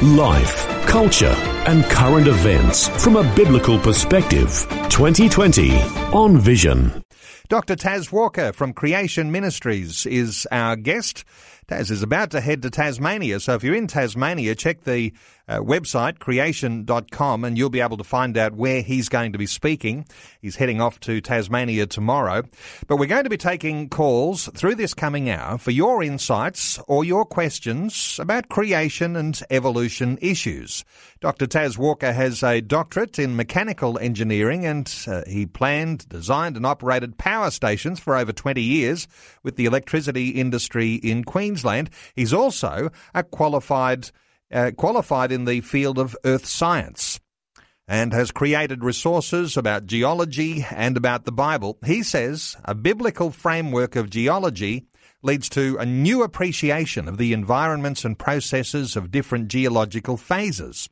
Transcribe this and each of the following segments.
Life, culture, and current events from a biblical perspective. 2020 on Vision. Dr. Tas Walker from Creation Ministries is our guest. Tas is about to head to Tasmania, so if you're in Tasmania, check the uh, website, creation.com, and you'll be able to find out where he's going to be speaking. He's heading off to Tasmania tomorrow. But we're going to be taking calls through this coming hour for your insights or your questions about creation and evolution issues. Dr. Tas Walker has a doctorate in mechanical engineering and uh, he planned, designed, and operated power stations for over 20 years with the electricity industry in Queensland. He's also a qualified uh, qualified in the field of earth science and has created resources about geology and about the Bible. He says a biblical framework of geology leads to a new appreciation of the environments and processes of different geological phases.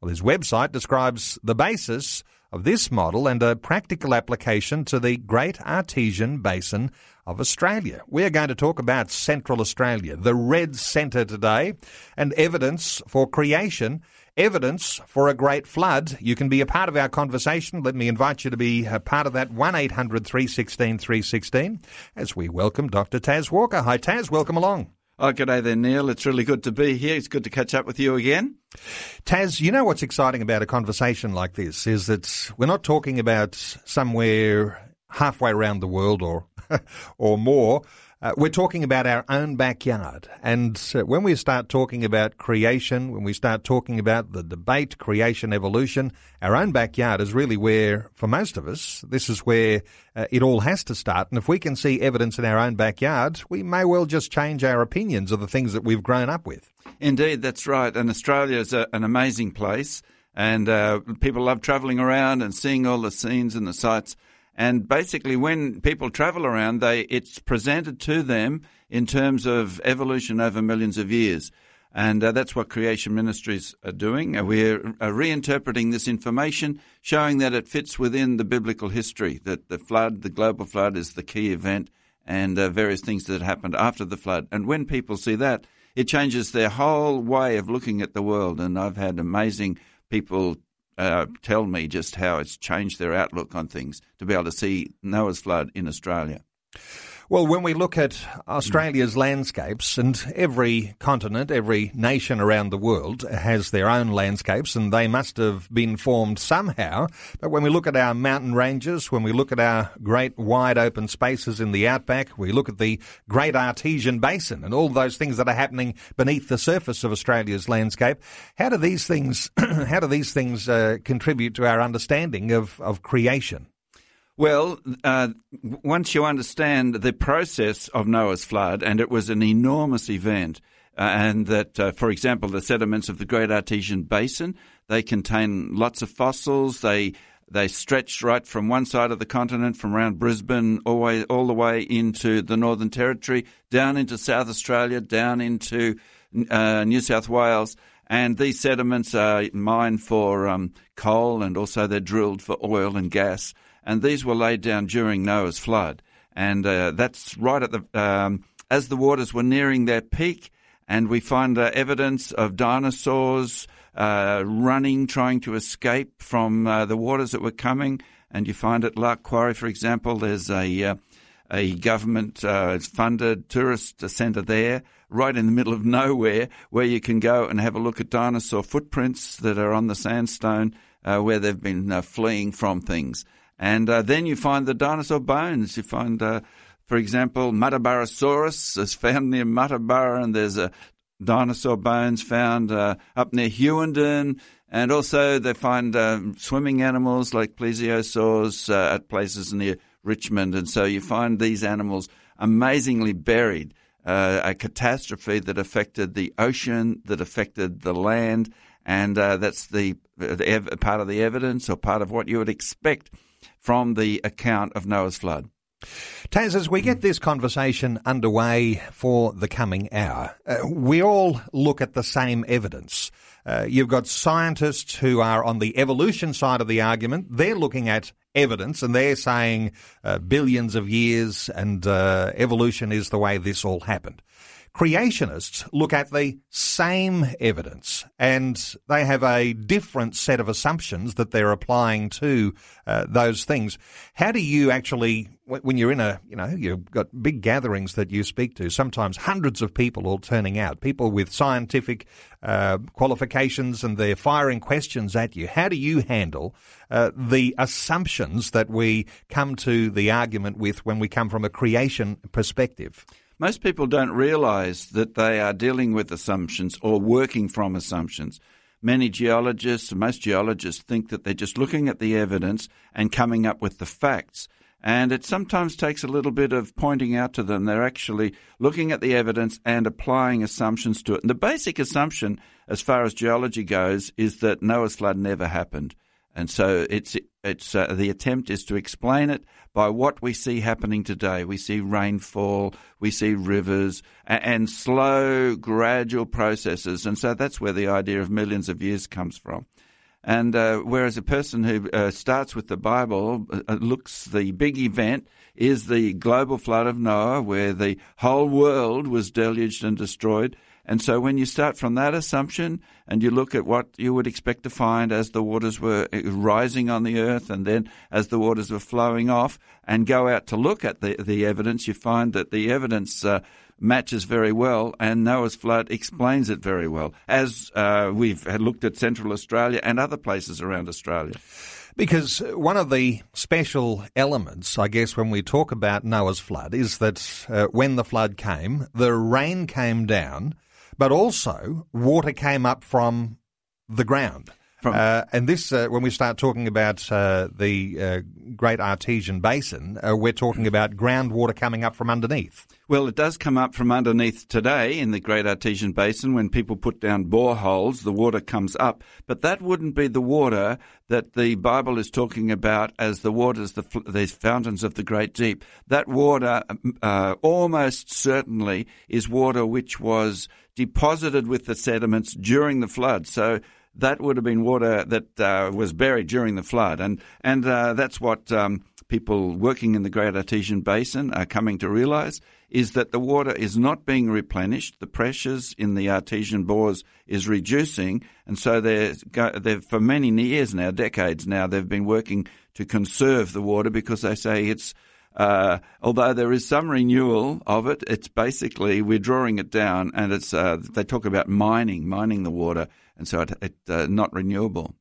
Well, his website describes the basis of this model and a practical application to the Great Artesian Basin of Australia. We are going to talk about Central Australia, the red centre today, and evidence for creation, evidence for a great flood. You can be a part of our conversation. Let me invite you to be a part of that 1 800 316 316 as we welcome Dr. Tas Walker. Hi, Tas. Welcome along. Oh, good day there, Neil. It's really good to be here. It's good to catch up with you again. Taz, you know what's exciting about a conversation like this is that we're not talking about somewhere halfway around the world or or more. Uh, we're talking about our own backyard. And uh, when we start talking about creation, when we start talking about the debate, creation, evolution, our own backyard is really where, for most of us, this is where uh, it all has to start. And if we can see evidence in our own backyard, we may well just change our opinions of the things that we've grown up with. Indeed, that's right. And Australia is a, an amazing place. And uh, people love travelling around and seeing all the scenes and the sights. And basically, when people travel around, they it's presented to them in terms of evolution over millions of years. And uh, that's what Creation Ministries are doing. We're uh, reinterpreting this information, showing that it fits within the biblical history, that the flood, the global flood, is the key event, and uh, various things that happened after the flood. And when people see that, it changes their whole way of looking at the world. And I've had amazing people uh, tell me just how it's changed their outlook on things to be able to see Noah's flood in Australia. Well, when we look at Australia's landscapes, and every continent, every nation around the world has their own landscapes, and they must have been formed somehow. But when we look at our mountain ranges, when we look at our great wide open spaces in the outback, we look at the Great Artesian Basin and all those things that are happening beneath the surface of Australia's landscape. How do these things, how do these things uh, contribute to our understanding of, of creation? Well, uh, once you understand the process of Noah's flood, and it was an enormous event, uh, and that, uh, for example, the sediments of the Great Artesian Basin, they contain lots of fossils. They they stretch right from one side of the continent, from around Brisbane, all, way, all the way into the Northern Territory, down into South Australia, down into uh, New South Wales. And these sediments are mined for um, coal and also they're drilled for oil and gas and these were laid down during Noah's flood. And uh, that's right at the um, as the waters were nearing their peak, and we find uh, evidence of dinosaurs uh, running, trying to escape from uh, the waters that were coming. And you find at Lark Quarry, for example, there's a uh, a government uh, funded tourist centre there, right in the middle of nowhere, where you can go and have a look at dinosaur footprints that are on the sandstone where they've been fleeing from things. And uh, then you find the dinosaur bones. You find, uh, for example, Muttaburrasaurus is found near Muttaburra, and there's a dinosaur bones found uh, up near Hughenden. And also they find um, swimming animals like plesiosaurs uh, at places near Richmond. And so you find these animals amazingly buried. Uh, a catastrophe that affected the ocean, that affected the land, and uh, that's the, the ev- part of the evidence or part of what you would expect from the account of Noah's flood. Tas, as we get this conversation underway for the coming hour, uh, we all look at the same evidence. Uh, you've got scientists who are on the evolution side of the argument. They're looking at evidence and they're saying uh, billions of years and uh, evolution is the way this all happened. Creationists look at the same evidence and they have a different set of assumptions that they're applying to uh, those things. How do you actually, when you're in a, you know, you've got big gatherings that you speak to, sometimes hundreds of people all turning out, people with scientific uh, qualifications and they're firing questions at you. How do you handle uh, the assumptions that we come to the argument with when we come from a creation perspective? Most people don't realize that they are dealing with assumptions or working from assumptions. Many geologists, most geologists, think that they're just looking at the evidence and coming up with the facts. And it sometimes takes a little bit of pointing out to them. They're actually looking at the evidence and applying assumptions to it. And the basic assumption, as far as geology goes, is that Noah's flood never happened. And so it's it's uh, the attempt is to explain it by what we see happening today. We see rainfall, we see rivers, and, and slow, gradual processes. And so that's where the idea of millions of years comes from. And uh, whereas a person who uh, starts with the Bible uh, uh, looks, the big event is the global flood of Noah, where the whole world was deluged and destroyed. And so when you start from that assumption and you look at what you would expect to find as the waters were rising on the earth and then as the waters were flowing off and go out to look at the, the evidence, you find that the evidence uh, matches very well and Noah's flood explains it very well, as uh, we've looked at Central Australia and other places around Australia. Because one of the special elements, I guess, when we talk about Noah's flood is that uh, when the flood came, the rain came down but also water came up from the ground. Uh, and this, uh, when we start talking about uh, the uh, Great Artesian Basin, uh, we're talking about groundwater coming up from underneath. Well, it does come up from underneath today in the Great Artesian Basin. When people put down boreholes, the water comes up. But that wouldn't be the water that the Bible is talking about as the waters, the, the fountains of the great deep. That water uh, almost certainly is water which was deposited with the sediments during the flood. So that would have been water that uh, was buried during the flood, and and uh, that's what um, people working in the Great Artesian Basin are coming to realise is that the water is not being replenished. The pressures in the artesian bores is reducing, and so they're, they're for many years now, decades now, they've been working to conserve the water because they say it's uh, although there is some renewal of it, it's basically we're drawing it down, and it's uh, they talk about mining, mining the water, and so it's it uh, not renewable.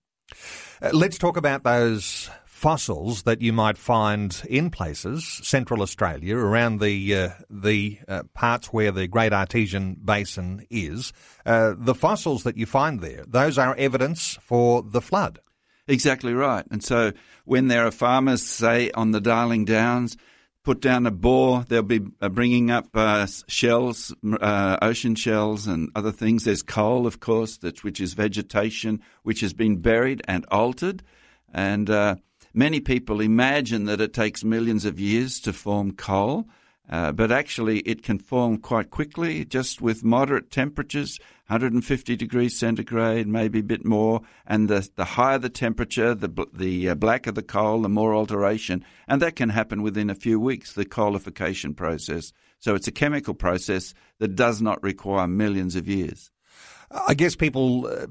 Uh, let's talk about those fossils that you might find in places, Central Australia, around the uh, the uh, parts where the Great Artesian Basin is. the fossils that you find there, those are evidence for the flood. Exactly right. And so when there are farmers, say, on the Darling Downs, put down a bore, they'll be uh, bringing up uh, shells, uh, ocean shells, and other things. There's coal, of course, that, which is vegetation which has been buried and altered. And uh, many people imagine that it takes millions of years to form coal. Uh, but actually, it can form quite quickly, just with moderate temperatures, 150 degrees centigrade, maybe a bit more. And the, the higher the temperature, the, the uh, blacker the coal, the more alteration. And that can happen within a few weeks, the coalification process. So it's a chemical process that does not require millions of years. I guess people uh,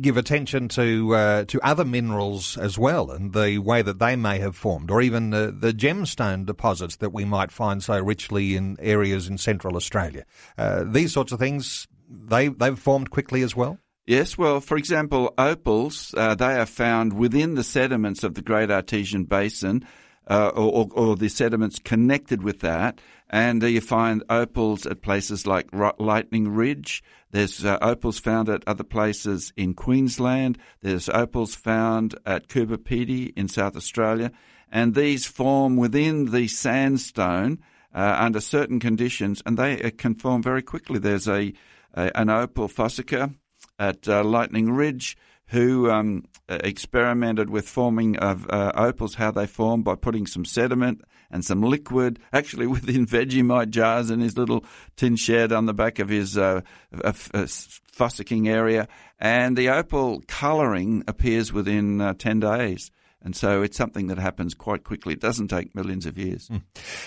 give attention to uh, to other minerals as well and the way that they may have formed, or even the, the gemstone deposits that we might find so richly in areas in Central Australia. Uh, these sorts of things they they've formed quickly as well. Yes, well, for example, opals uh, they are found within the sediments of the Great Artesian Basin. Uh, or, or, the sediments connected with that. And you find opals at places like Lightning Ridge. There's uh, opals found at other places in Queensland. There's opals found at Coober Pedy in South Australia. And these form within the sandstone uh, under certain conditions, and they uh, can form very quickly. There's a an opal fossicker at uh, Lightning Ridge who um, experimented with forming of uh, opals, how they form by putting some sediment and some liquid, actually within Vegemite jars in his little tin shed on the back of his uh, fossicking area. And the opal colouring appears within uh, 10 days. And so it's something that happens quite quickly. It doesn't take millions of years. Mm.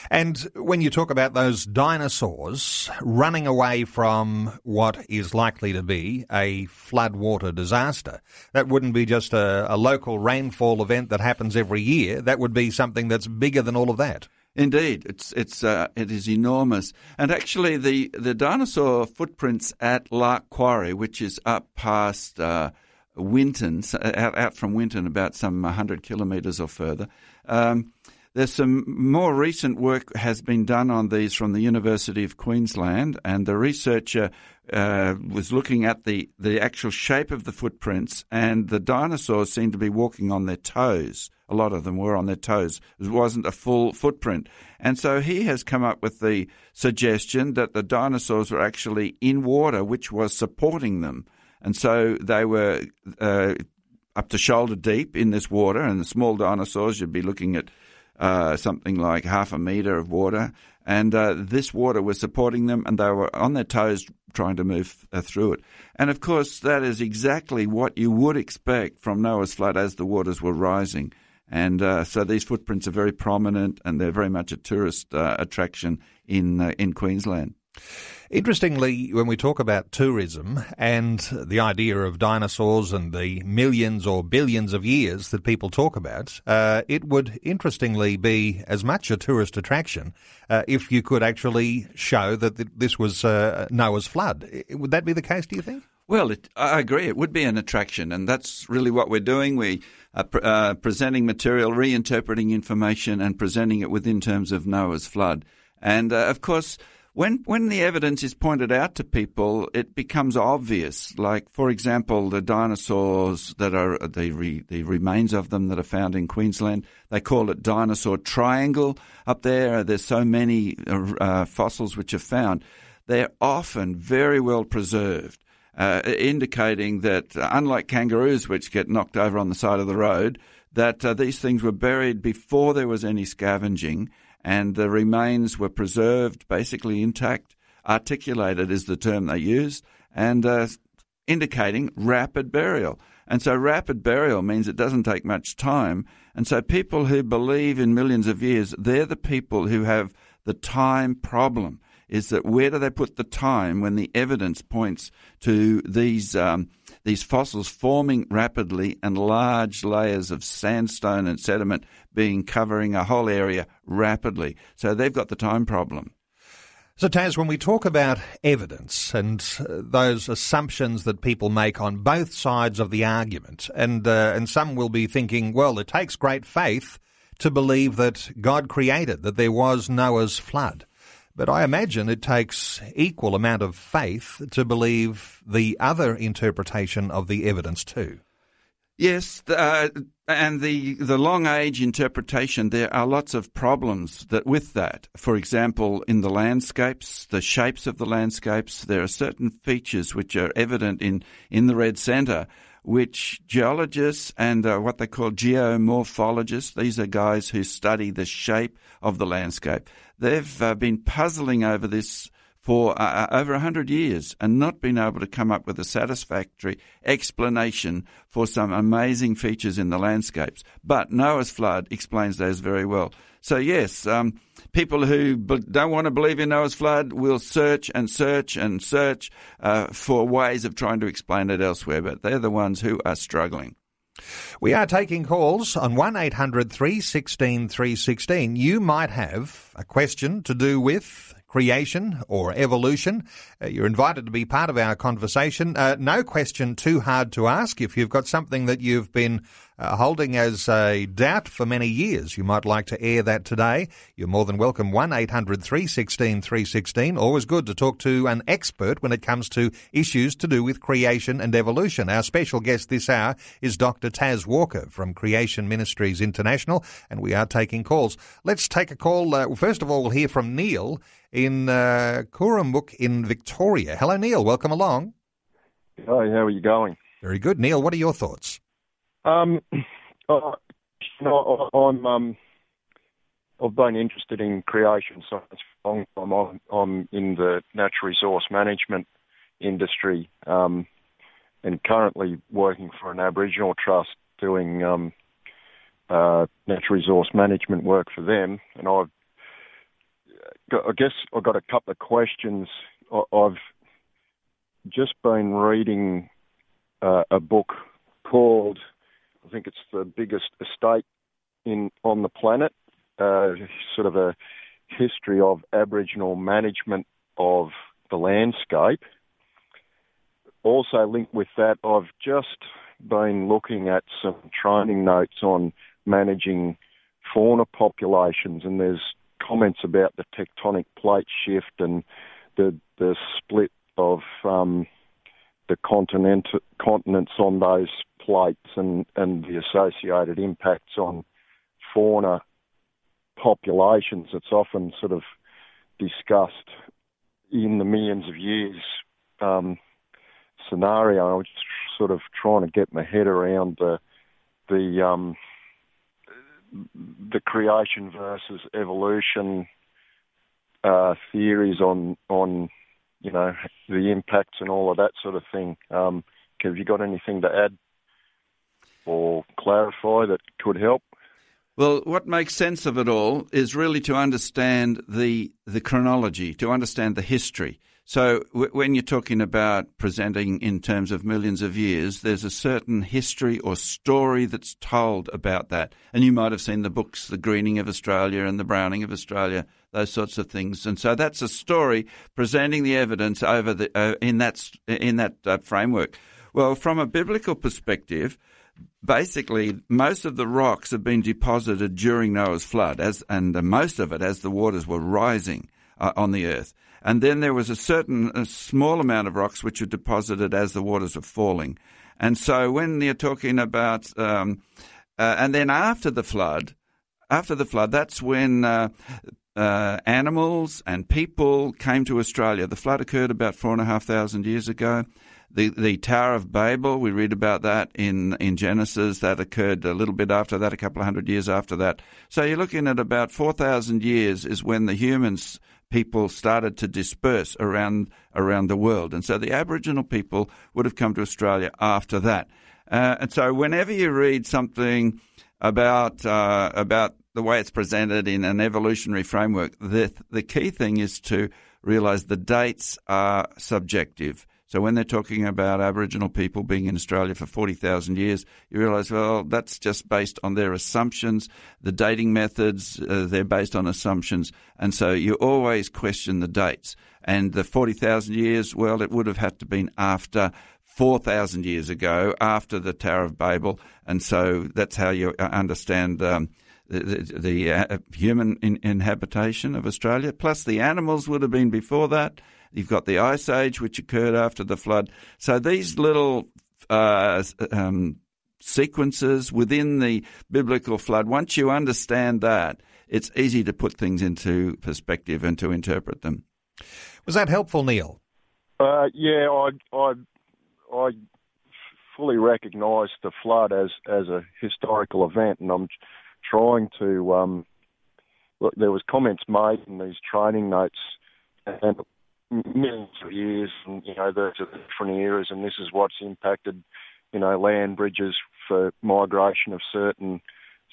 And when you talk about those dinosaurs running away from what is likely to be a floodwater disaster, that wouldn't be just a, a local rainfall event that happens every year. That would be something that's bigger than all of that. Indeed, it's it's uh, it is enormous, and actually the the dinosaur footprints at Lark Quarry, which is up past uh, Winton, out, out from Winton, about some 100 kilometres or further. Um, there's some more recent work has been done on these from the University of Queensland, and the researcher uh, was looking at the, the actual shape of the footprints, and the dinosaurs seemed to be walking on their toes. A lot of them were on their toes. It wasn't a full footprint. And so he has come up with the suggestion that the dinosaurs were actually in water, which was supporting them. And so they were uh, up to shoulder deep in this water, and the small dinosaurs, you'd be looking at uh, something like half a metre of water. And uh, this water was supporting them, and they were on their toes trying to move uh, through it. And of course, that is exactly what you would expect from Noah's flood as the waters were rising. And uh, so these footprints are very prominent, and they're very much a tourist uh, attraction in in Queensland. Interestingly, when we talk about tourism and the idea of dinosaurs and the millions or billions of years that people talk about, uh, it would interestingly be as much a tourist attraction uh, if you could actually show that this was uh, Noah's flood. Would that be the case, do you think? Well, it, I agree. It would be an attraction, and that's really what we're doing. We are uh, presenting material, reinterpreting information, and presenting it within terms of Noah's flood. And uh, of course, when when the evidence is pointed out to people, it becomes obvious. Like, for example, the dinosaurs that are the re, the remains of them that are found in Queensland. They call it dinosaur triangle up there. There's so many uh, uh fossils which are found. They're often very well preserved, uh, indicating that uh, unlike kangaroos, which get knocked over on the side of the road, that uh, these things were buried before there was any scavenging and the remains were preserved, basically intact. Articulated is the term they use, and uh, indicating rapid burial. And so, rapid burial means it doesn't take much time. And so, people who believe in millions of years, they're the people who have the time problem. Is that where do they put the time when the evidence points to these um, these fossils forming rapidly and large layers of sandstone and sediment being covering a whole area rapidly. So they've got the time problem. So, Tas, when we talk about evidence and uh, those assumptions that people make on both sides of the argument, and uh, and some will be thinking, well, it takes great faith to believe that God created, that there was Noah's flood. But I imagine it takes equal amount of faith to believe the other interpretation of the evidence too. Yes, uh, and the the long age interpretation. There are lots of problems that with that. For example, in the landscapes, the shapes of the landscapes, there are certain features which are evident in in the red centre, which geologists and uh, what they call geomorphologists. These are guys who study the shape of the landscape. They've uh, been puzzling over this for uh, uh over 100 years and not been able to come up with a satisfactory explanation for some amazing features in the landscapes. But Noah's flood explains those very well. So, yes, um, people who don't want to believe in Noah's flood will search and search and search uh, for ways of trying to explain it elsewhere, but they're the ones who are struggling. We are taking calls on 1 800 316 316. You might have a question to do with creation or evolution. Uh, you're invited to be part of our conversation. Uh, no question too hard to ask. If you've got something that you've been uh, holding as a doubt for many years, you might like to air that today. You're more than welcome. 1 800 316 316. Always good to talk to an expert when it comes to issues to do with creation and evolution. Our special guest this hour is Dr. Tas Walker from Creation Ministries International, and we are taking calls. Let's take a call. Uh, first of all, we'll hear from Neil in uh, in Victoria. Hello, Neil. Welcome along. Hi, how are you going? Very good. Neil, what are your thoughts? Um, uh, you know, I'm um, I've been interested in creation science for a long time. I'm, I'm in the natural resource management industry um, and currently working for an Aboriginal trust doing um, uh, natural resource management work for them. And I've I guess I've got a couple of questions. I've just been reading uh, a book called, I think it's the biggest estate in on the planet, uh, sort of a history of Aboriginal management of the landscape. Also linked with that, I've just been looking at some training notes on managing fauna populations, and there's comments about the tectonic plate shift and the the split of um, the continent, continents on those plates and, and the associated impacts on fauna populations. It's often sort of discussed in the millions of years um, scenario. I was sort of trying to get my head around the the um, the creation versus evolution uh, theories on on you know the impacts and all of that sort of thing. Um, have you got anything to add or clarify that could help? Well, what makes sense of it all is really to understand the the chronology, to understand the history. So w- when you're talking about presenting in terms of millions of years, there's a certain history or story that's told about that. And you might have seen the books, The Greening of Australia and The Browning of Australia, those sorts of things. And so that's a story presenting the evidence over the uh, in that in that uh, framework. Well, from a biblical perspective, basically most of the rocks have been deposited during Noah's flood, as and most of it as the waters were rising uh, on the earth. And then there was a certain a small amount of rocks which were deposited as the waters were falling. And so when you're talking about, um, uh, and then after the flood, after the flood, that's when uh, uh, animals and people came to Australia. The flood occurred about four and a half thousand years ago. The the Tower of Babel, we read about that in, in Genesis. That occurred a little bit after that, a couple of hundred years after that. So you're looking at about four thousand years is when the humans people started to disperse around around the world, and so the Aboriginal people would have come to Australia after that. Uh, and so, whenever you read something about uh, about the way it's presented in an evolutionary framework, the the key thing is to realize the dates are subjective. So when they're talking about Aboriginal people being in Australia for 40,000 years, you realise, well, that's just based on their assumptions. The dating methods, uh, they're based on assumptions. And so you always question the dates. And the 40,000 years, well, it would have had to been after 4,000 years ago, after the Tower of Babel. And so that's how you uh, understand um, the, the uh, human in, inhabitation of Australia. Plus, the animals would have been before that. You've got the Ice Age, which occurred after the flood. So these little uh, um, sequences within the biblical flood, once you understand that, it's easy to put things into perspective and to interpret them. Was that helpful, Neil? Uh, yeah, I, I, I fully recognise the flood as as a historical event, and I'm trying to. Um, look, there was comments made in these training notes, and millions of years, and you know, there's different eras, and this is what's impacted, you know, land bridges for migration of certain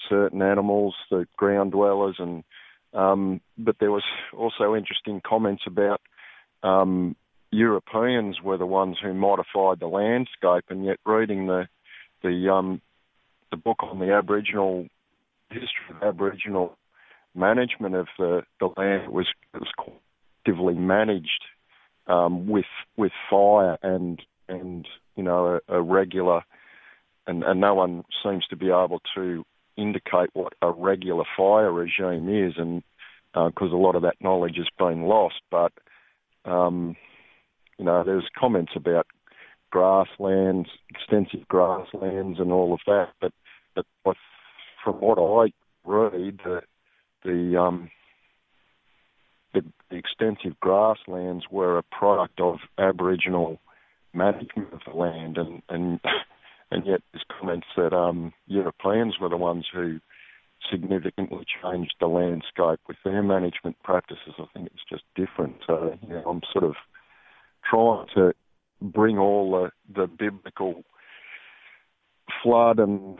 certain animals, the ground dwellers, and um, but there was also interesting comments about um, Europeans were the ones who modified the landscape, and yet reading the the um, the book on the Aboriginal history of Aboriginal management of the, the land was was managed um, with with fire and and you know a, a regular and, and no one seems to be able to indicate what a regular fire regime is, and because uh, a lot of that knowledge has been lost. But um, you know, there's comments about grasslands, extensive grasslands, and all of that. But, but from what I read, the the um, the, the extensive grasslands were a product of Aboriginal management of the land, and and and yet there's comments that um, Europeans were the ones who significantly changed the landscape with their management practices. I think it's just different. So you know, I'm sort of trying to bring all the, the biblical flood and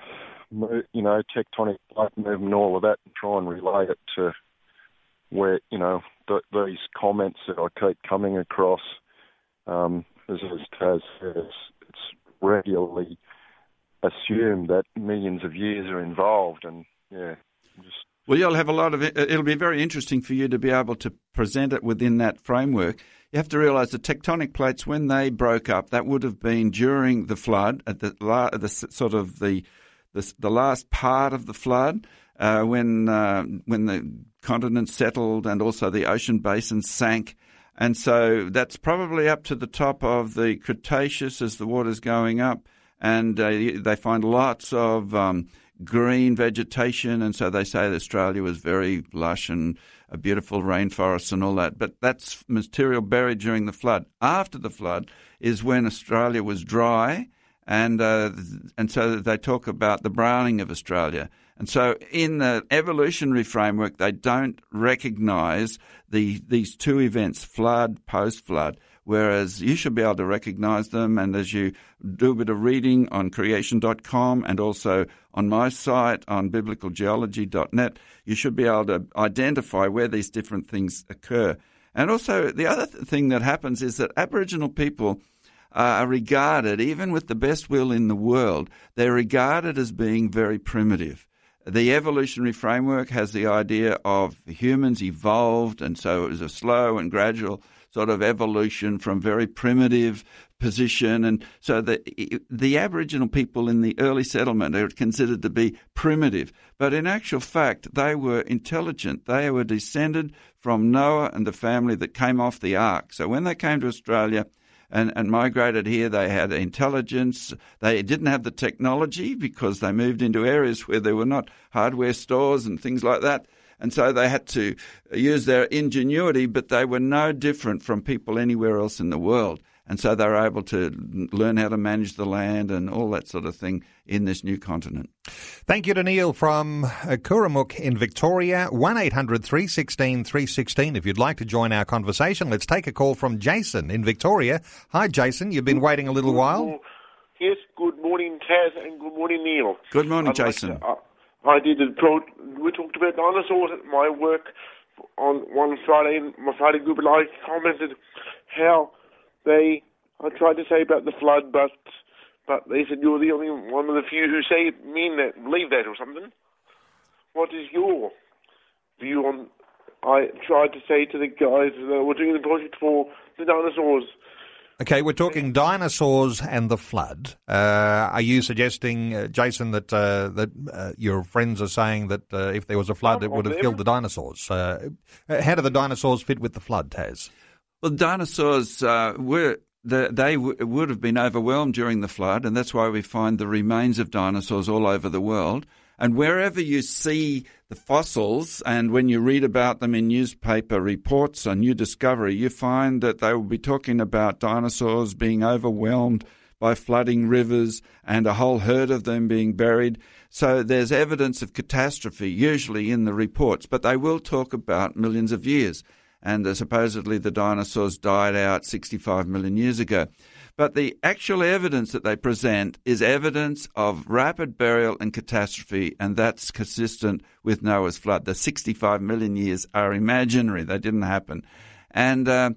you know tectonic plate movement all of that, and try and relate it to where you know th- these comments that I keep coming across. Um, as, as Tas says, it's regularly assumed that millions of years are involved, and yeah, just well, you'll have a lot of it. It'll be very interesting for you to be able to present it within that framework. You have to realise the tectonic plates, when they broke up, that would have been during the flood, at the, the sort of the, the, the last part of the flood, uh, when uh, when the continent settled and also the ocean basins sank. And so that's probably up to the top of the Cretaceous as the water's going up. And uh, they find lots of um, green vegetation, and so they say that Australia was very lush and a beautiful rainforest and all that. But that's material buried during the flood. After the flood is when Australia was dry, and uh, and so they talk about the browning of Australia. And so in the evolutionary framework, they don't recognise the these two events, flood, post flood whereas you should be able to recognize them. And as you do a bit of reading on creation.com and also on my site on biblicalgeology.net, you should be able to identify where these different things occur. And also, the other th- thing that happens is that Aboriginal people uh, are regarded, even with the best will in the world, they're regarded as being very primitive. The evolutionary framework has the idea of humans evolved, and so it was a slow and gradual sort of evolution from very primitive position. And so the, the Aboriginal people in the early settlement are considered to be primitive. But in actual fact, they were intelligent. They were descended from Noah and the family that came off the ark. So when they came to Australia, and, and migrated here. They had intelligence. They didn't have the technology because they moved into areas where there were not hardware stores and things like that and so they had to use their ingenuity, but they were no different from people anywhere else in the world. And so they were able to learn how to manage the land and all that sort of thing in this new continent. Thank you to Neil from uh, Kuramook in Victoria. 1 800 316 316. If you'd like to join our conversation, let's take a call from Jason in Victoria. Hi, Jason. You've been waiting a little while. Yes, good morning, Tas, and good morning, Neil. Good morning, I'd Jason. Like to, uh, I did a pro. We talked about dinosaurs at my work on one Friday. My Friday group, and I commented how they. I tried to say about the flood, but but they said you're the only one of the few who say mean that, believe that, or something. What is your view on? I tried to say to the guys that were doing the project for the dinosaurs Okay, we're talking dinosaurs and the flood. Uh, are you suggesting, uh, Jason, that uh, that uh, your friends are saying that uh, if there was a flood, it would have killed the dinosaurs? Uh, how do the dinosaurs fit with the flood, Tas? Well, dinosaurs uh, were the, they w- would have been overwhelmed during the flood, and that's why we find the remains of dinosaurs all over the world. And wherever you see the fossils, and when you read about them in newspaper reports on new discovery, you find that they will be talking about dinosaurs being overwhelmed by flooding rivers and a whole herd of them being buried. So there's evidence of catastrophe usually in the reports, but they will talk about millions of years. And uh, supposedly the dinosaurs died out 65 million years ago. But the actual evidence that they present is evidence of rapid burial and catastrophe, and that's consistent with Noah's flood. The 65 million years are imaginary, they didn't happen. And uh,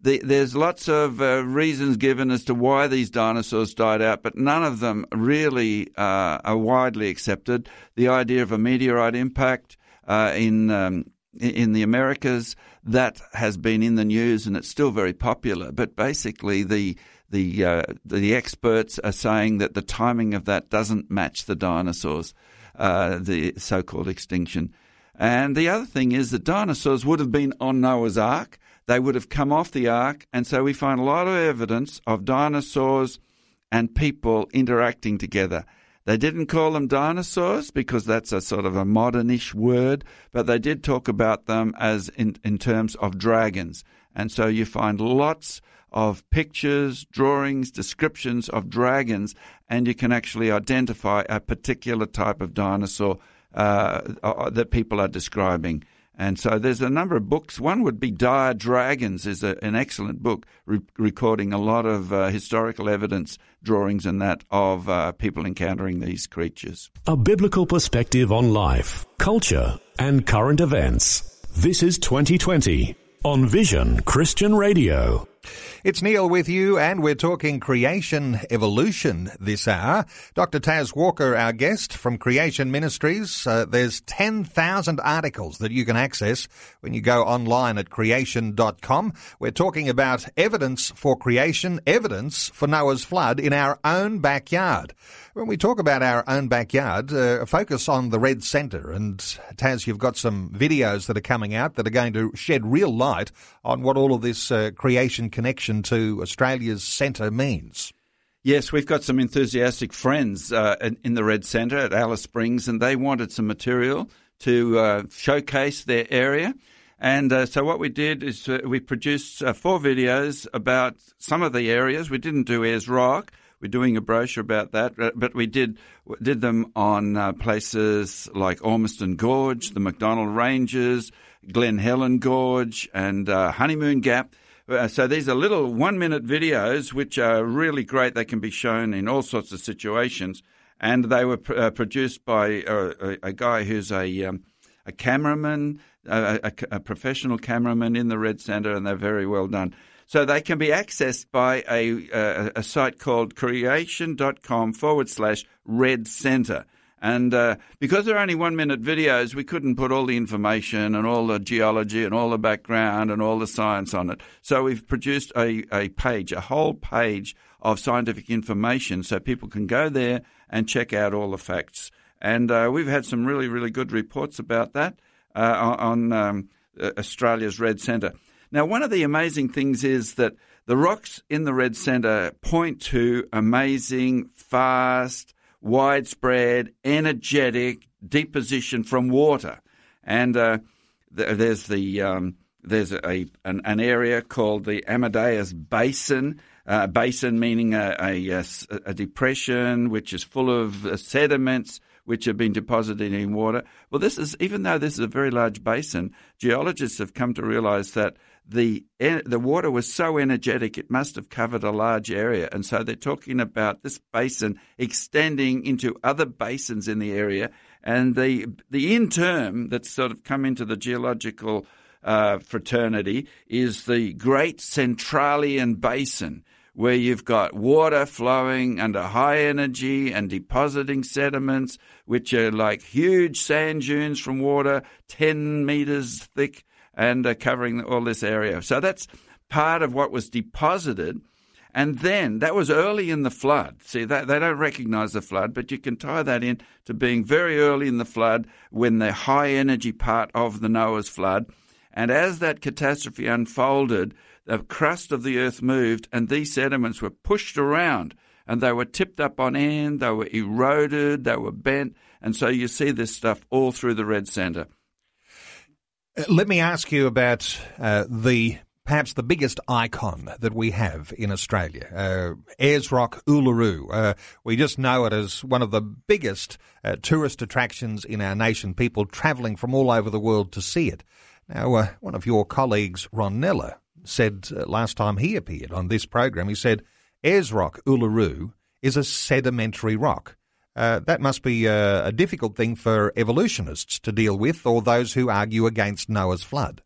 the, there's lots of uh, reasons given as to why these dinosaurs died out, but none of them really uh, are widely accepted. The idea of a meteorite impact uh, in um, in the Americas that has been in the news and it's still very popular. But basically, the the uh, the experts are saying that the timing of that doesn't match the dinosaurs, uh, the so-called extinction. And the other thing is that dinosaurs would have been on Noah's Ark. They would have come off the Ark, and so we find a lot of evidence of dinosaurs and people interacting together. They didn't call them dinosaurs because that's a sort of a modernish word, but they did talk about them as in, in terms of dragons. And so you find lots of pictures, drawings, descriptions of dragons, and you can actually identify a particular type of dinosaur uh, uh, that people are describing. And so there's a number of books. One would be Dire Dragons, is a, an excellent book re- recording a lot of uh, historical evidence, drawings, and that of uh, people encountering these creatures. A biblical perspective on life, culture, and current events. This is 2020 on Vision Christian Radio. It's Neil with you, and we're talking creation evolution this hour. Dr. Tas Walker, our guest from Creation Ministries. Uh, there's 10,000 articles that you can access when you go online at creation.com. We're talking about evidence for creation, evidence for Noah's flood in our own backyard. When we talk about our own backyard, uh, focus on the Red Centre. And Tas, you've got some videos that are coming out that are going to shed real light on what all of this uh, creation connection to Australia's centre means. Yes, we've got some enthusiastic friends uh, in the Red Centre at Alice Springs, and they wanted some material to uh, showcase their area. And uh, so what we did is uh, we produced uh, four videos about some of the areas. We didn't do Ayers Rock. We're doing a brochure about that, uh, but we did did them on places like Ormiston Gorge, the MacDonnell Ranges, Glen Helen Gorge, and Honeymoon Gap. Uh, so these are little one minute videos which are really great. They can be shown in all sorts of situations. And they were pr- uh, produced by uh, a, a, guy who's a, um, a cameraman, a, a, professional cameraman in the Red Centre, and they're very well done. So they can be accessed by a, a, a site called creation.com forward slash red center. And uh, because they're only one minute videos, we couldn't put all the information and all the geology and all the background and all the science on it. So we've produced a, a page, a whole page of scientific information so people can go there and check out all the facts. And uh, we've had some really, really good reports about that uh, on um, Australia's Red Centre. Now, one of the amazing things is that the rocks in the red centre point to amazing, fast, widespread, energetic deposition from water. And uh, th- there's the um, there's a an, an, area called the Amadeus Basin. Uh, basin meaning a, a, a, depression which is full of uh, sediments which have been deposited in water. Well, this is even though this is a very large basin, geologists have come to realise that the the water was so energetic it must have covered a large area, and so they're talking about this basin extending into other basins in the area, and the the in term that's sort of come into the geological uh, fraternity is the Great Centralian Basin. Where you've got water flowing under high energy and depositing sediments, which are like huge sand dunes from water, 10 meters thick, and uh, covering all this area. So that's part of what was deposited. And then that was early in the flood. See, they, they don't recognize the flood, but you can tie that in to being very early in the flood when the high energy part of the Noah's flood. And as that catastrophe unfolded, the crust of the earth moved and these sediments were pushed around and they were tipped up on end, they were eroded, they were bent. And so you see this stuff all through the Red Centre. Uh, let me ask you about uh, the perhaps the biggest icon that we have in Australia, uh, Ayers Rock Uluru. Uh, we just know it as one of the biggest uh, tourist attractions in our nation, people travelling from all over the world to see it. Now, uh, one of your colleagues, Ron Neller, said uh, last time he appeared on this program, he said, Ayers Rock Uluru is a sedimentary rock. Uh, that must be a, a difficult thing for evolutionists to deal with, or those who argue against Noah's flood.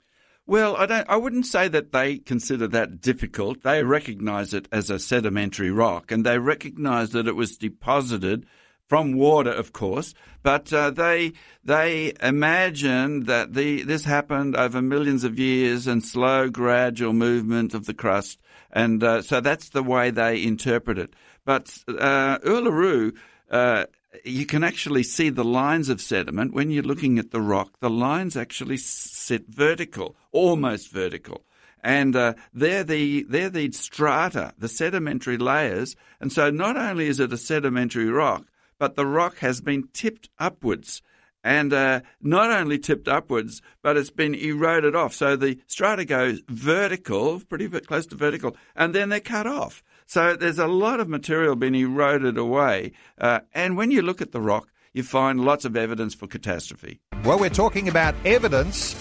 Well, I don't. I wouldn't say that they consider that difficult. They recognise it as a sedimentary rock, and they recognise that it was deposited from water, of course. But uh, they they imagine that the this happened over millions of years and slow, gradual movement of the crust, and uh, so that's the way they interpret it. But uh, Uluru uh, you can actually see the lines of sediment when you're looking at the rock. The lines actually sit vertical, almost vertical. And uh, they're the they're the strata, the sedimentary layers. And so not only is it a sedimentary rock, but the rock has been tipped upwards. And uh, not only tipped upwards, but it's been eroded off. So the strata goes vertical, pretty close to vertical, and then they're cut off. So there's a lot of material being eroded away. Uh, and when you look at the rock, you find lots of evidence for catastrophe. Well, we're talking about evidence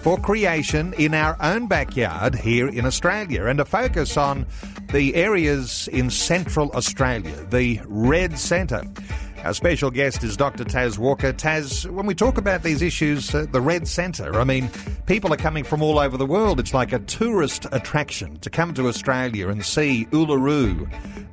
for creation in our own backyard here in Australia and a focus on the areas in central Australia, the Red Centre. Our special guest is Dr. Tas Walker. Tas, when we talk about these issues, uh, the Red Centre, I mean, people are coming from all over the world. It's like a tourist attraction to come to Australia and see Uluru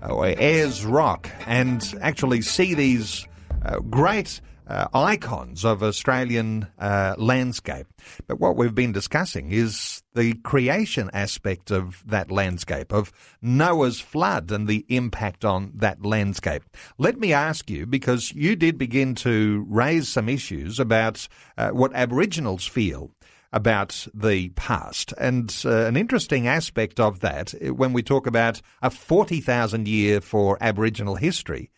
or Ayers Rock and actually see these uh, great uh, icons of Australian uh, landscape. But what we've been discussing is the creation aspect of that landscape, of Noah's flood and the impact on that landscape. Let me ask you, because you did begin to raise some issues about uh, what Aboriginals feel about the past. And uh, an interesting aspect of that, when we talk about a 40,000 year for Aboriginal history,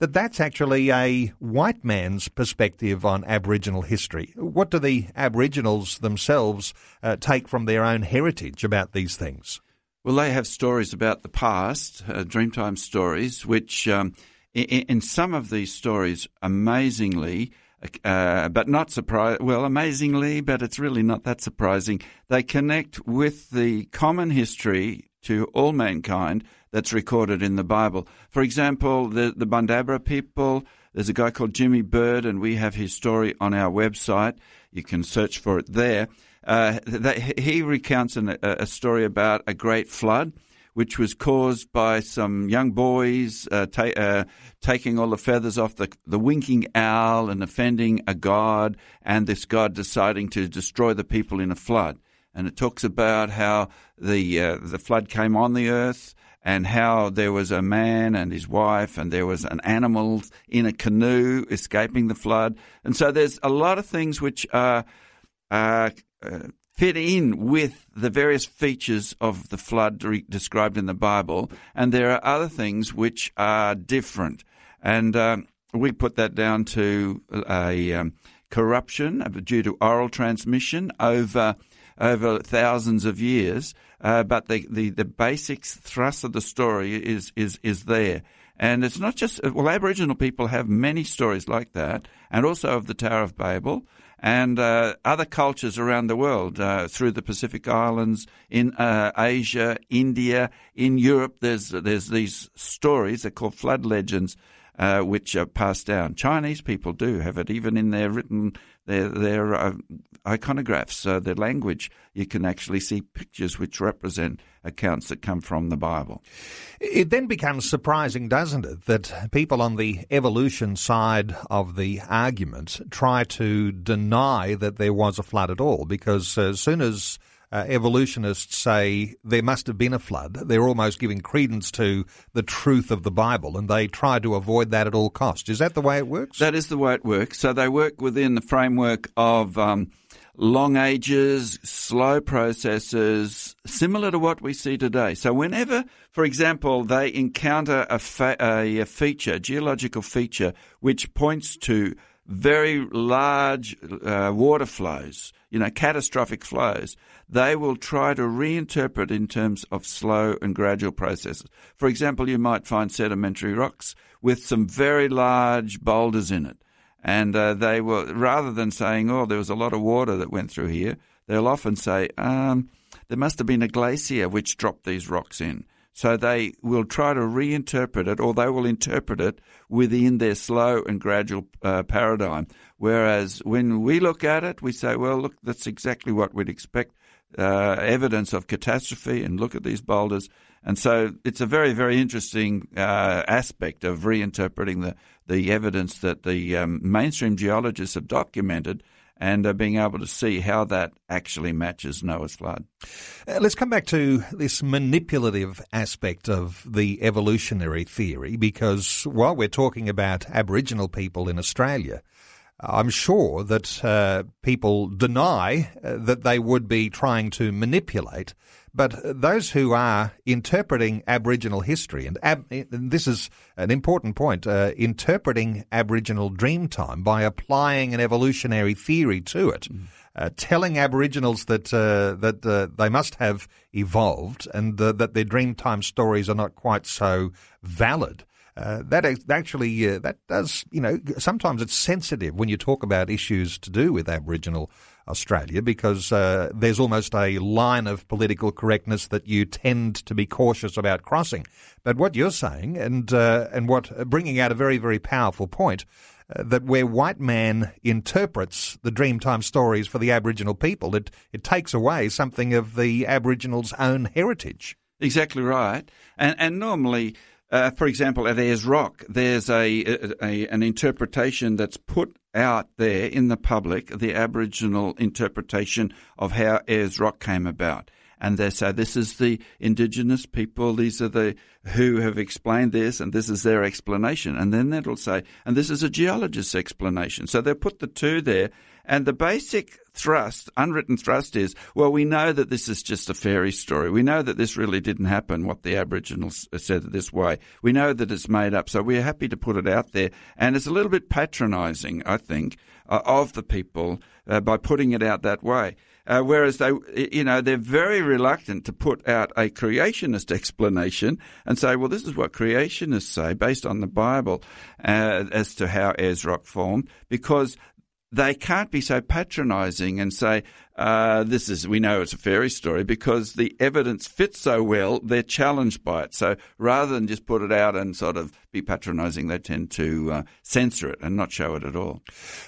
that that's actually a white man's perspective on Aboriginal history. What do the Aboriginals themselves uh, take from their own heritage about these things? Well, they have stories about the past, uh, Dreamtime stories, which um, in, in, some of these stories, amazingly, uh, but not surprise. Well, amazingly, but it's really not that surprising. They connect with the common history to all mankind that's recorded in the Bible. For example, the, the Bundabra people, there's a guy called Jimmy Bird, and we have his story on our website. You can search for it there. Uh, that, he recounts an, a, a, story about a great flood, which was caused by some young boys uh, ta- uh, taking all the feathers off the, the winking owl and offending a god, and this god deciding to destroy the people in a flood. And it talks about how the uh, the flood came on the earth, and how there was a man and his wife, and there was an animal in a canoe escaping the flood. And so there's a lot of things which are, uh, fit in with the various features of the flood re- described in the Bible, and there are other things which are different. And um, we put that down to a um, corruption due to oral transmission over over thousands of years. Uh, but the, the, the basic thrust of the story is, is, is there. And it's not just, well, Aboriginal people have many stories like that, and also of the Tower of Babel, and uh, other cultures around the world uh, through the Pacific Islands, in uh, Asia, India, in Europe. There's there's these stories they're called flood legends, uh, which are passed down. Chinese people do have it, even in their written their their uh, iconographs, uh, their language. You can actually see pictures which represent accounts that come from the Bible. It then becomes surprising, doesn't it, that people on the evolution side of the argument try to deny that there was a flood at all, because as soon as uh, evolutionists say there must have been a flood. They're almost giving credence to the truth of the Bible, and they try to avoid that at all costs. Is that the way it works? That is the way it works. So they work within the framework of um, long ages, slow processes, similar to what we see today. So whenever, for example, they encounter a, fa- a feature, geological feature, which points to very large uh, water flows, you know, catastrophic flows, they will try to reinterpret in terms of slow and gradual processes. For example, you might find sedimentary rocks with some very large boulders in it. And uh, they will, rather than saying, oh, there was a lot of water that went through here, they'll often say, um, there must have been a glacier which dropped these rocks in. So they will try to reinterpret it, or they will interpret it within their slow and gradual uh, paradigm. Whereas when we look at it, we say, well, look, that's exactly what we'd expect uh, evidence of catastrophe and look at these boulders. And so it's a very, very interesting uh, aspect of reinterpreting the, the evidence that the um, mainstream geologists have documented and uh, being able to see how that actually matches Noah's flood. Uh, let's come back to this manipulative aspect of the evolutionary theory because while we're talking about Aboriginal people in Australia, I'm sure that uh, people deny uh, that they would be trying to manipulate, but those who are interpreting Aboriginal history, and, ab- and this is an important point, uh, interpreting Aboriginal Dreamtime by applying an evolutionary theory to it. Mm. Uh, telling Aboriginals that uh, that uh, they must have evolved and that their Dreamtime stories are not quite so valid. Uh, that actually uh, that does you know sometimes it's sensitive when you talk about issues to do with Aboriginal Australia because uh, there's almost a line of political correctness that you tend to be cautious about crossing. But what you're saying and uh, and what uh, bringing out a very very powerful point. that where white man interprets the Dreamtime stories for the Aboriginal people, it, it takes away something of the Aboriginals' own heritage. Exactly right. And, and normally uh, for example, at Ayers Rock, there's a, a, an interpretation that's put out there in the public, the Aboriginal interpretation of how Ayers Rock came about. And they say this is the indigenous people, these are the who have explained this, and this is their explanation. And then it'll say, and this is a geologist's explanation. So they'll put the two there, and the basic thrust, unwritten thrust is, well, we know that this is just a fairy story. We know that this really didn't happen, what the Aboriginals said this way. We know that it's made up, so we're happy to put it out there. And it's a little bit patronising, I think, uh, of the people uh, by putting it out that way. Uh, whereas they, you know, they're very reluctant to put out a creationist explanation and say, well, this is what creationists say based on the Bible uh, as to how Ayers Rock formed, because they can't be so patronising and say, uh, this is, we know it's a fairy story because the evidence fits so well, they're challenged by it. So rather than just put it out and sort of be patronising, they tend to uh, censor it and not show it at all.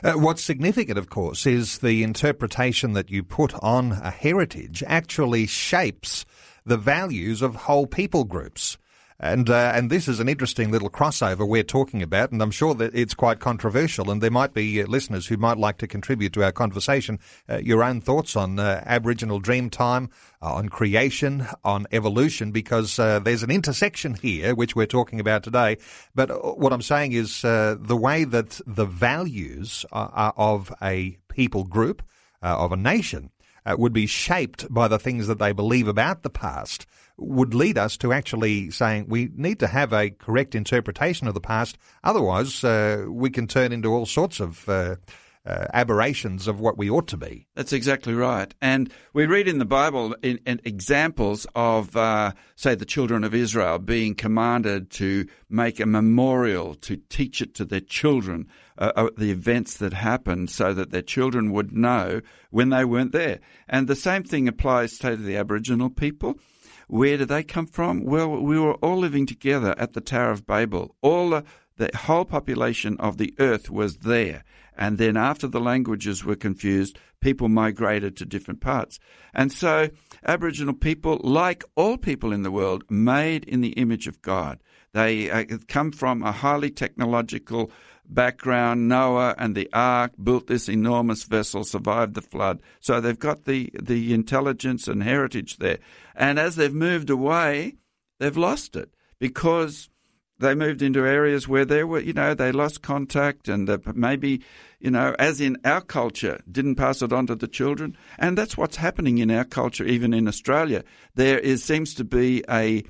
Uh, what's significant, of course, is the interpretation that you put on a heritage actually shapes the values of whole people groups. And uh, and this is an interesting little crossover we're talking about, and I'm sure that it's quite controversial. And there might be uh, listeners who might like to contribute to our conversation. Uh, your own thoughts on uh, Aboriginal Dreamtime, uh, on creation, on evolution, because uh, there's an intersection here which we're talking about today. But what I'm saying is the way that the values of a people group, of a nation, would be shaped by the things that they believe about the past would lead us to actually saying we need to have a correct interpretation of the past. Otherwise, uh, we can turn into all sorts of uh, uh, aberrations of what we ought to be. That's exactly right. And we read in the Bible in, in examples of, uh, say, the children of Israel being commanded to make a memorial, to teach it to their children, uh, uh, the events that happened, so that their children would know when they weren't there. And the same thing applies to the Aboriginal people. Where did they come from? Well, we were all living together at the Tower of Babel. All the, the whole population of the earth was there. And then after the languages were confused, people migrated to different parts. And so Aboriginal people, like all people in the world, made in the image of God. They uh, come from a highly technological background. Noah and the ark built this enormous vessel, survived the flood. So they've got the, the intelligence and heritage there. And as they've moved away, they've lost it because they moved into areas where they were, you know, they lost contact and maybe, you know, as in our culture, didn't pass it on to the children. And that's what's happening in our culture, even in Australia. There is, seems to be a,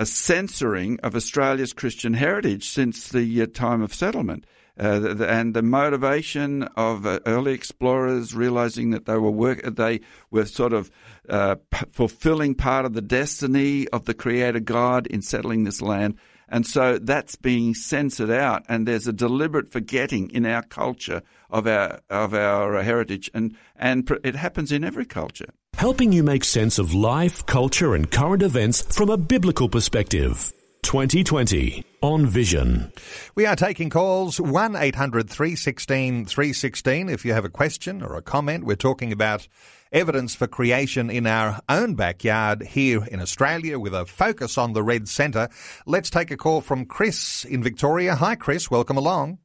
a censoring of Australia's Christian heritage since the uh, time of settlement. Uh, the, and the motivation of uh, early explorers realizing that they were work, they were sort of uh, p- fulfilling part of the destiny of the Creator God in settling this land. And so that's being censored out, and there's a deliberate forgetting in our culture of our of our heritage, and and it happens in every culture helping you make sense of life, culture, and current events from a biblical perspective. 2020 on Vision. We are taking calls 1 800 316 316. If you have a question or a comment, we're talking about evidence for creation in our own backyard here in Australia with a focus on the Red Centre. Let's take a call from Chris in Victoria. Hi, Chris. Welcome along.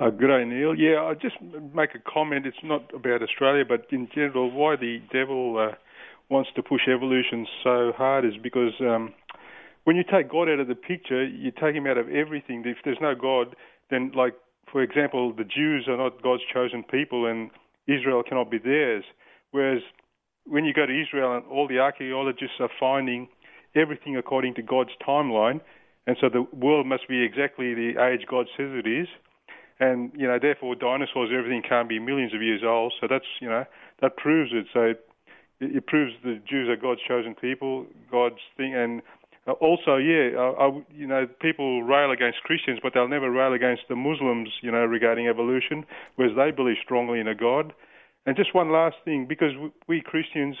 Uh, good day, Neil. Yeah, I'll just make a comment. It's not about Australia, but in general, why the devil uh, wants to push evolution so hard is because um, when you take God out of the picture, you take him out of everything. If there's no God, then like for example, the Jews are not God's chosen people and Israel cannot be theirs. Whereas when you go to Israel and all the archaeologists are finding everything according to God's timeline, and so the world must be exactly the age God says it is, and you know therefore dinosaurs everything can't be millions of years old. So that's you know that proves it. So it, it proves the Jews are God's chosen people, God's thing, and uh, also, yeah, I, I, you know, people rail against Christians, but they'll never rail against the Muslims, you know, regarding evolution, whereas they believe strongly in a God. And just one last thing, because we Christians,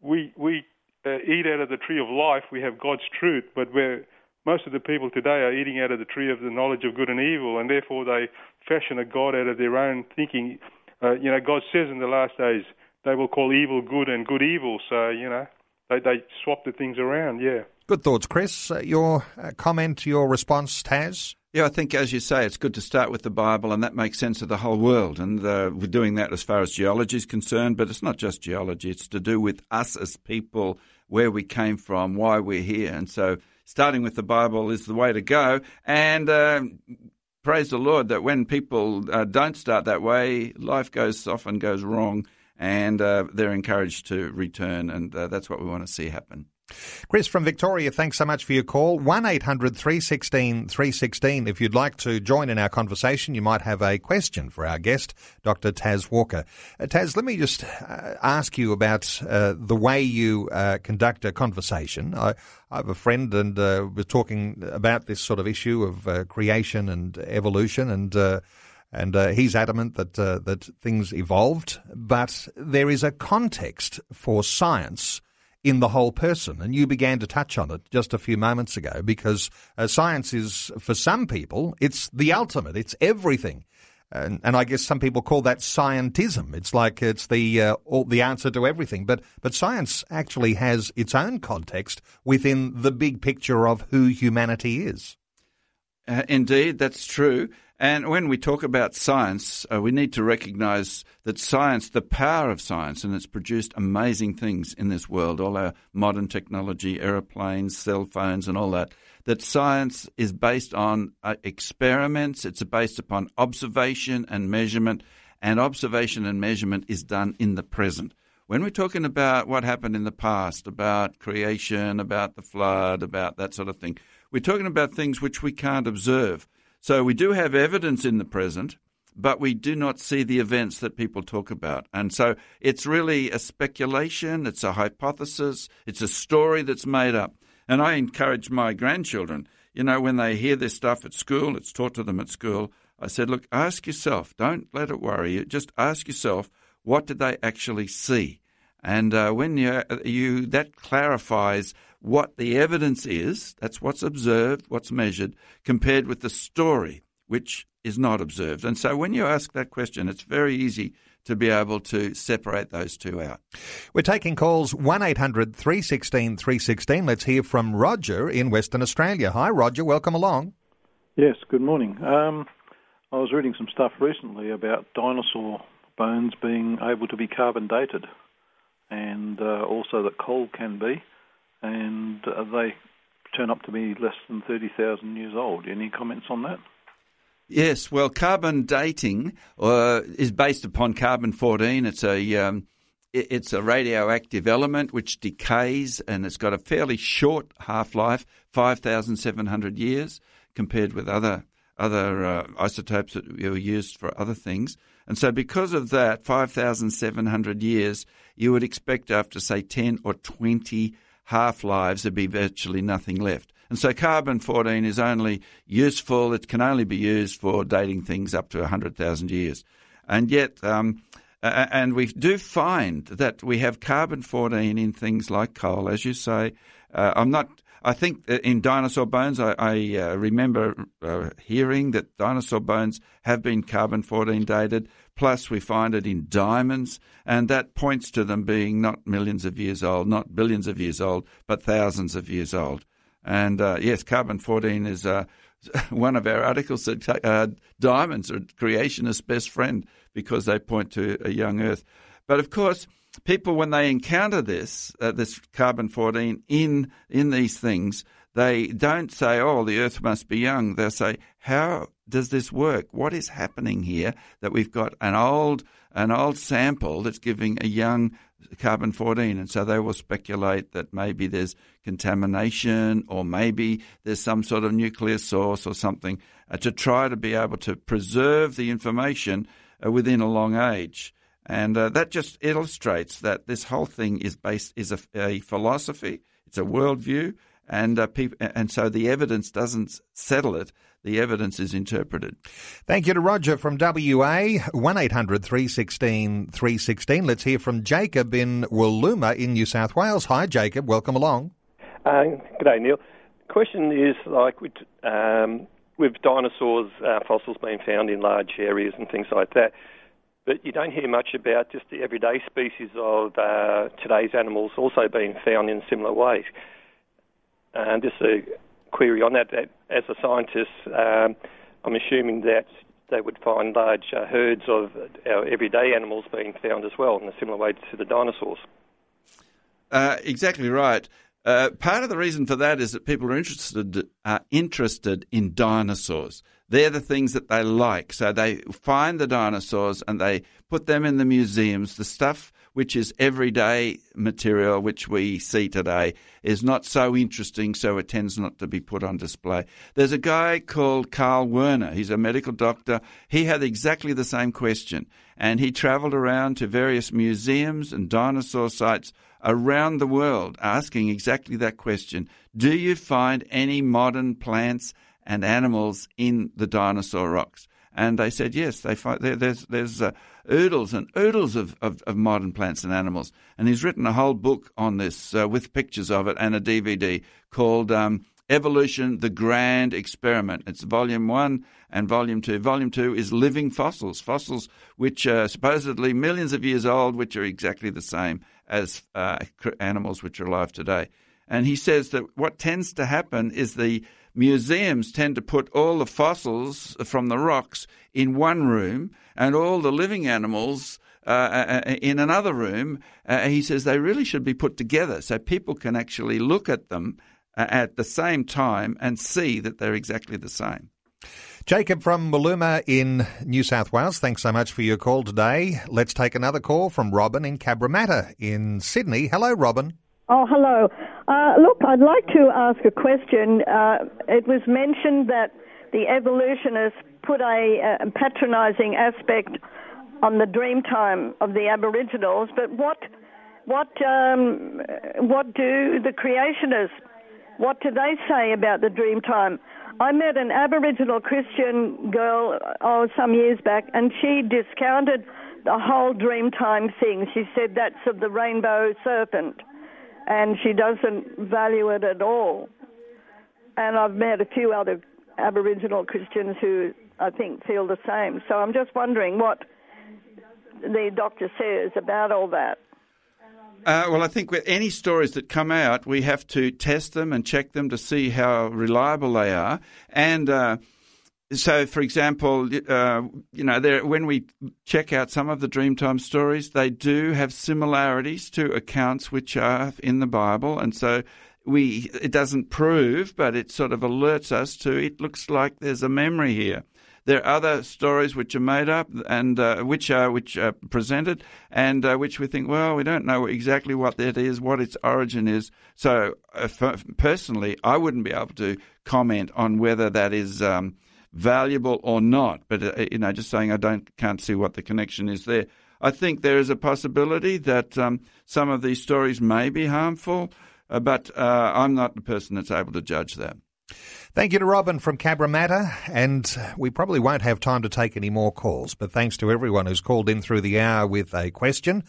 we we uh, eat out of the tree of life, we have God's truth, but where most of the people today are eating out of the tree of the knowledge of good and evil, and therefore they fashion a God out of their own thinking. Uh, you know, God says in the last days they will call evil good and good evil. So you know, they they swap the things around. Yeah. Good thoughts, Chris. Uh, your uh, comment, your response, Tas? Yeah, I think, as you say, it's good to start with the Bible, and that makes sense of the whole world. And uh, we're doing that as far as geology is concerned, but it's not just geology, it's to do with us as people, where we came from, why we're here. And so, starting with the Bible is the way to go. And uh, praise the Lord that when people uh, don't start that way, life goes often goes wrong, and uh, they're encouraged to return. And uh, that's what we want to see happen. Chris from Victoria, thanks so much for your call. 1 800 316 316. If you'd like to join in our conversation, you might have a question for our guest, Dr. Tas Walker. Uh, Tas, let me just uh, ask you about uh, the way you uh, conduct a conversation. I, I, have a friend and uh, was talking about this sort of issue of uh, creation and evolution and and uh, he's adamant that uh, that things evolved, but there is a context for science in the whole person. And you began to touch on it just a few moments ago because uh, science is, for some people, it's the ultimate, it's everything. And, and, I guess some people call that scientism. It's like it's the uh, all, the answer to everything. But but science actually has its own context within the big picture of who humanity is. Uh, indeed, that's true. And when we talk about science, uh, we need to recognize that science, the power of science, and it's produced amazing things in this world, all our modern technology, aeroplanes, cell phones, and all that, that science is based on uh, experiments, it's based upon observation and measurement, and observation and measurement is done in the present. When we're talking about what happened in the past, about creation, about the flood, about that sort of thing, we're talking about things which we can't observe. So we do have evidence in the present, but we do not see the events that people talk about. And so it's really a speculation, it's a hypothesis, it's a story that's made up. And I encourage my grandchildren, you know, when they hear this stuff at school, it's taught to them at school. I said, look, ask yourself, don't let it worry you, just ask yourself, what did they actually see? And uh, when you, you that clarifies what the evidence is, that's what's observed, what's measured, compared with the story, which is not observed. And so when you ask that question, it's very easy to be able to separate those two out. We're taking calls 1 800 316 316. Let's hear from Roger in Western Australia. Hi, Roger. Welcome along. Yes, good morning. Um, I was reading some stuff recently about dinosaur bones being able to be carbon dated and uh, also that coal can be and uh, they turn up to be less than 30,000 years old. Any comments on that? Yes, well, carbon dating uh, is based upon carbon 14. It's a um, it's a radioactive element which decays and it's got a fairly short half life, 5,700 years, compared with other other uh, isotopes that were used for other things. And so, because of that, 5,700 years, you would expect after, say, 10 or 20 half lives, there'd be virtually nothing left. And so carbon 14 is only useful, it can only be used for dating things up to 100,000 years. And yet, um, and we do find that we have carbon 14 in things like coal, as you say. Uh, I'm not. I think in dinosaur bones, I, I uh, remember uh, hearing that dinosaur bones have been carbon 14 dated. Plus, we find it in diamonds, and that points to them being not millions of years old, not billions of years old, but thousands of years old. And uh, yes, carbon 14 is uh, one of our articles that uh, diamonds are creationist's best friend because they point to a young Earth. But of course, people when they encounter this uh, this carbon 14 in in these things they don't say, oh, the earth must be young. They'll say, how does this work? What is happening here that we've got an old, an old sample that's giving a young carbon 14? And so they will speculate that maybe there's contamination or maybe there's some sort of nuclear source or something uh, to try to be able to preserve the information uh, within a long age. And uh, that just illustrates that this whole thing is based is a, a philosophy, it's a worldview, and uh, people, and so the evidence doesn't settle it. The evidence is interpreted. Thank you to Roger from WA, 1800 316 316. Let's hear from Jacob in Woolooma in New South Wales. Hi, Jacob. Welcome along. Uh, good day, Neil. Question is like with, um, with dinosaurs, uh, fossils being found in large areas and things like that, but you don't hear much about just the everyday species of uh, today's animals also being found in similar ways. And just a query on that, that as a scientist, um, I'm assuming that they would find large uh, herds of our everyday animals being found as well in a similar way to the dinosaurs. Uh, exactly right. Uh, part of the reason for that is that people are interested are interested in dinosaurs. They're the things that they like. So they find the dinosaurs and they put them in the museums. The stuff which is everyday material which we see today is not so interesting, so it tends not to be put on display. There's a guy called Carl Werner. He's a medical doctor. He had exactly the same question, and he traveled around to various museums and dinosaur sites around the world asking exactly that question Do you find any modern plants and animals in the dinosaur rocks? And they said yes. They find there's there's uh, oodles and oodles of, of, of, modern plants and animals. And he's written a whole book on this uh, with pictures of it and a DVD called um, Evolution: The Grand Experiment. It's volume one and volume two. Volume two is living fossils, fossils which are supposedly millions of years old, which are exactly the same as uh, animals which are alive today. And he says that what tends to happen is the museums tend to put all the fossils from the rocks in one room and all the living animals uh, uh, uh, in another room. Uh, he says they really should be put together so people can actually look at them uh, at the same time and see that they're exactly the same. Jacob from Woolooma in New South Wales, thanks so much for your call today. Let's take another call from Robin in Cabramatta in Sydney. Hello, Robin. Oh, hello. Uh, look, I'd like to ask a question. Uh, it was mentioned that the evolutionists put a, a patronising aspect on the dream time of the Aboriginals, but what what um, what do the creationists? What do they say about the dream time? I met an Aboriginal Christian girl oh some years back, and she discounted the whole dream time thing. She said that's of the rainbow serpent and she doesn't value it at all. And I've met a few other Aboriginal Christians who I think feel the same. So I'm just wondering what the doctor says about all that. Uh, well, I think with any stories that come out, we have to test them and check them to see how reliable they are. And uh, so, for example, uh, you know, there, when we check out some of the Dreamtime stories, they do have similarities to accounts which are in the Bible, and so we it doesn't prove, but it sort of alerts us to it looks like there's a memory here. There are other stories which are made up and uh, which are which are presented, and uh, which we think, well, we don't know exactly what that is, what its origin is. So, uh, personally, I wouldn't be able to comment on whether that is. Um, valuable or not. But uh, you know, just saying I don't can't see what the connection is there. I think there is a possibility that um, some of these stories may be harmful, uh, but uh, I'm not the person that's able to judge that. Thank you to Robin from Cabramatta, and we probably won't have time to take any more calls, but thanks to everyone who's called in through the hour with a question.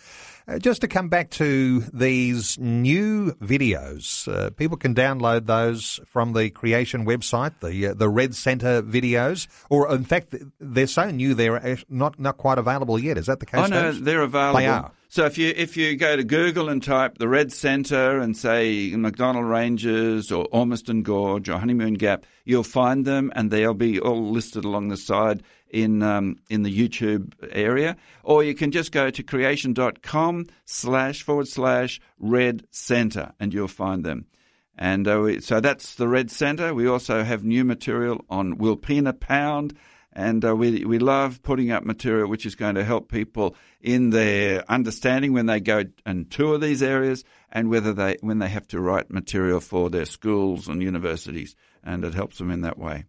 Uh, just to come back to these new videos, uh, people can download those from the Creation website, the uh, the Red Centre videos, or in fact, they're so new they're not not quite available yet. Is that the case? Oh no, they're available. They are. So if you if you go to Google and type the Red Centre and say MacDonnell Ranges or Ormiston Gorge or Honeymoon Gap, you'll find them, and they'll be all listed along the side in um, in the YouTube area. Or you can just go to creation.com slash forward slash Red Centre, and you'll find them. And uh, so that's the Red Centre. We also have new material on Wilpena Pound. And uh, we, we love putting up material which is going to help people in their understanding when they go and tour these areas and whether they, when they have to write material for their schools and universities. And it helps them in that way.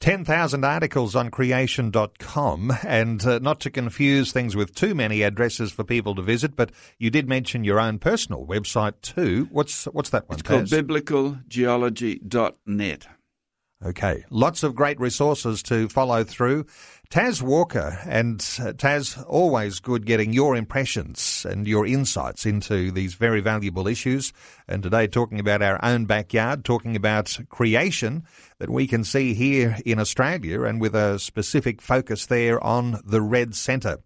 10,000 articles on creation.com, and uh, not to confuse things with too many addresses for people to visit, but you did mention your own personal website too. What's, what's that one? It's called biblicalgeology.net. Okay, lots of great resources to follow through. Tas Walker, and uh, Tas, always good getting your impressions and your insights into these very valuable issues. And today, talking about our own backyard, talking about creation that we can see here in Australia, and with a specific focus there on the Red Centre.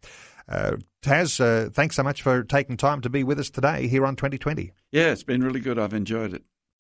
Uh, Tas, uh, thanks so much for taking time to be with us today here on 2020. Yeah, it's been really good. I've enjoyed it.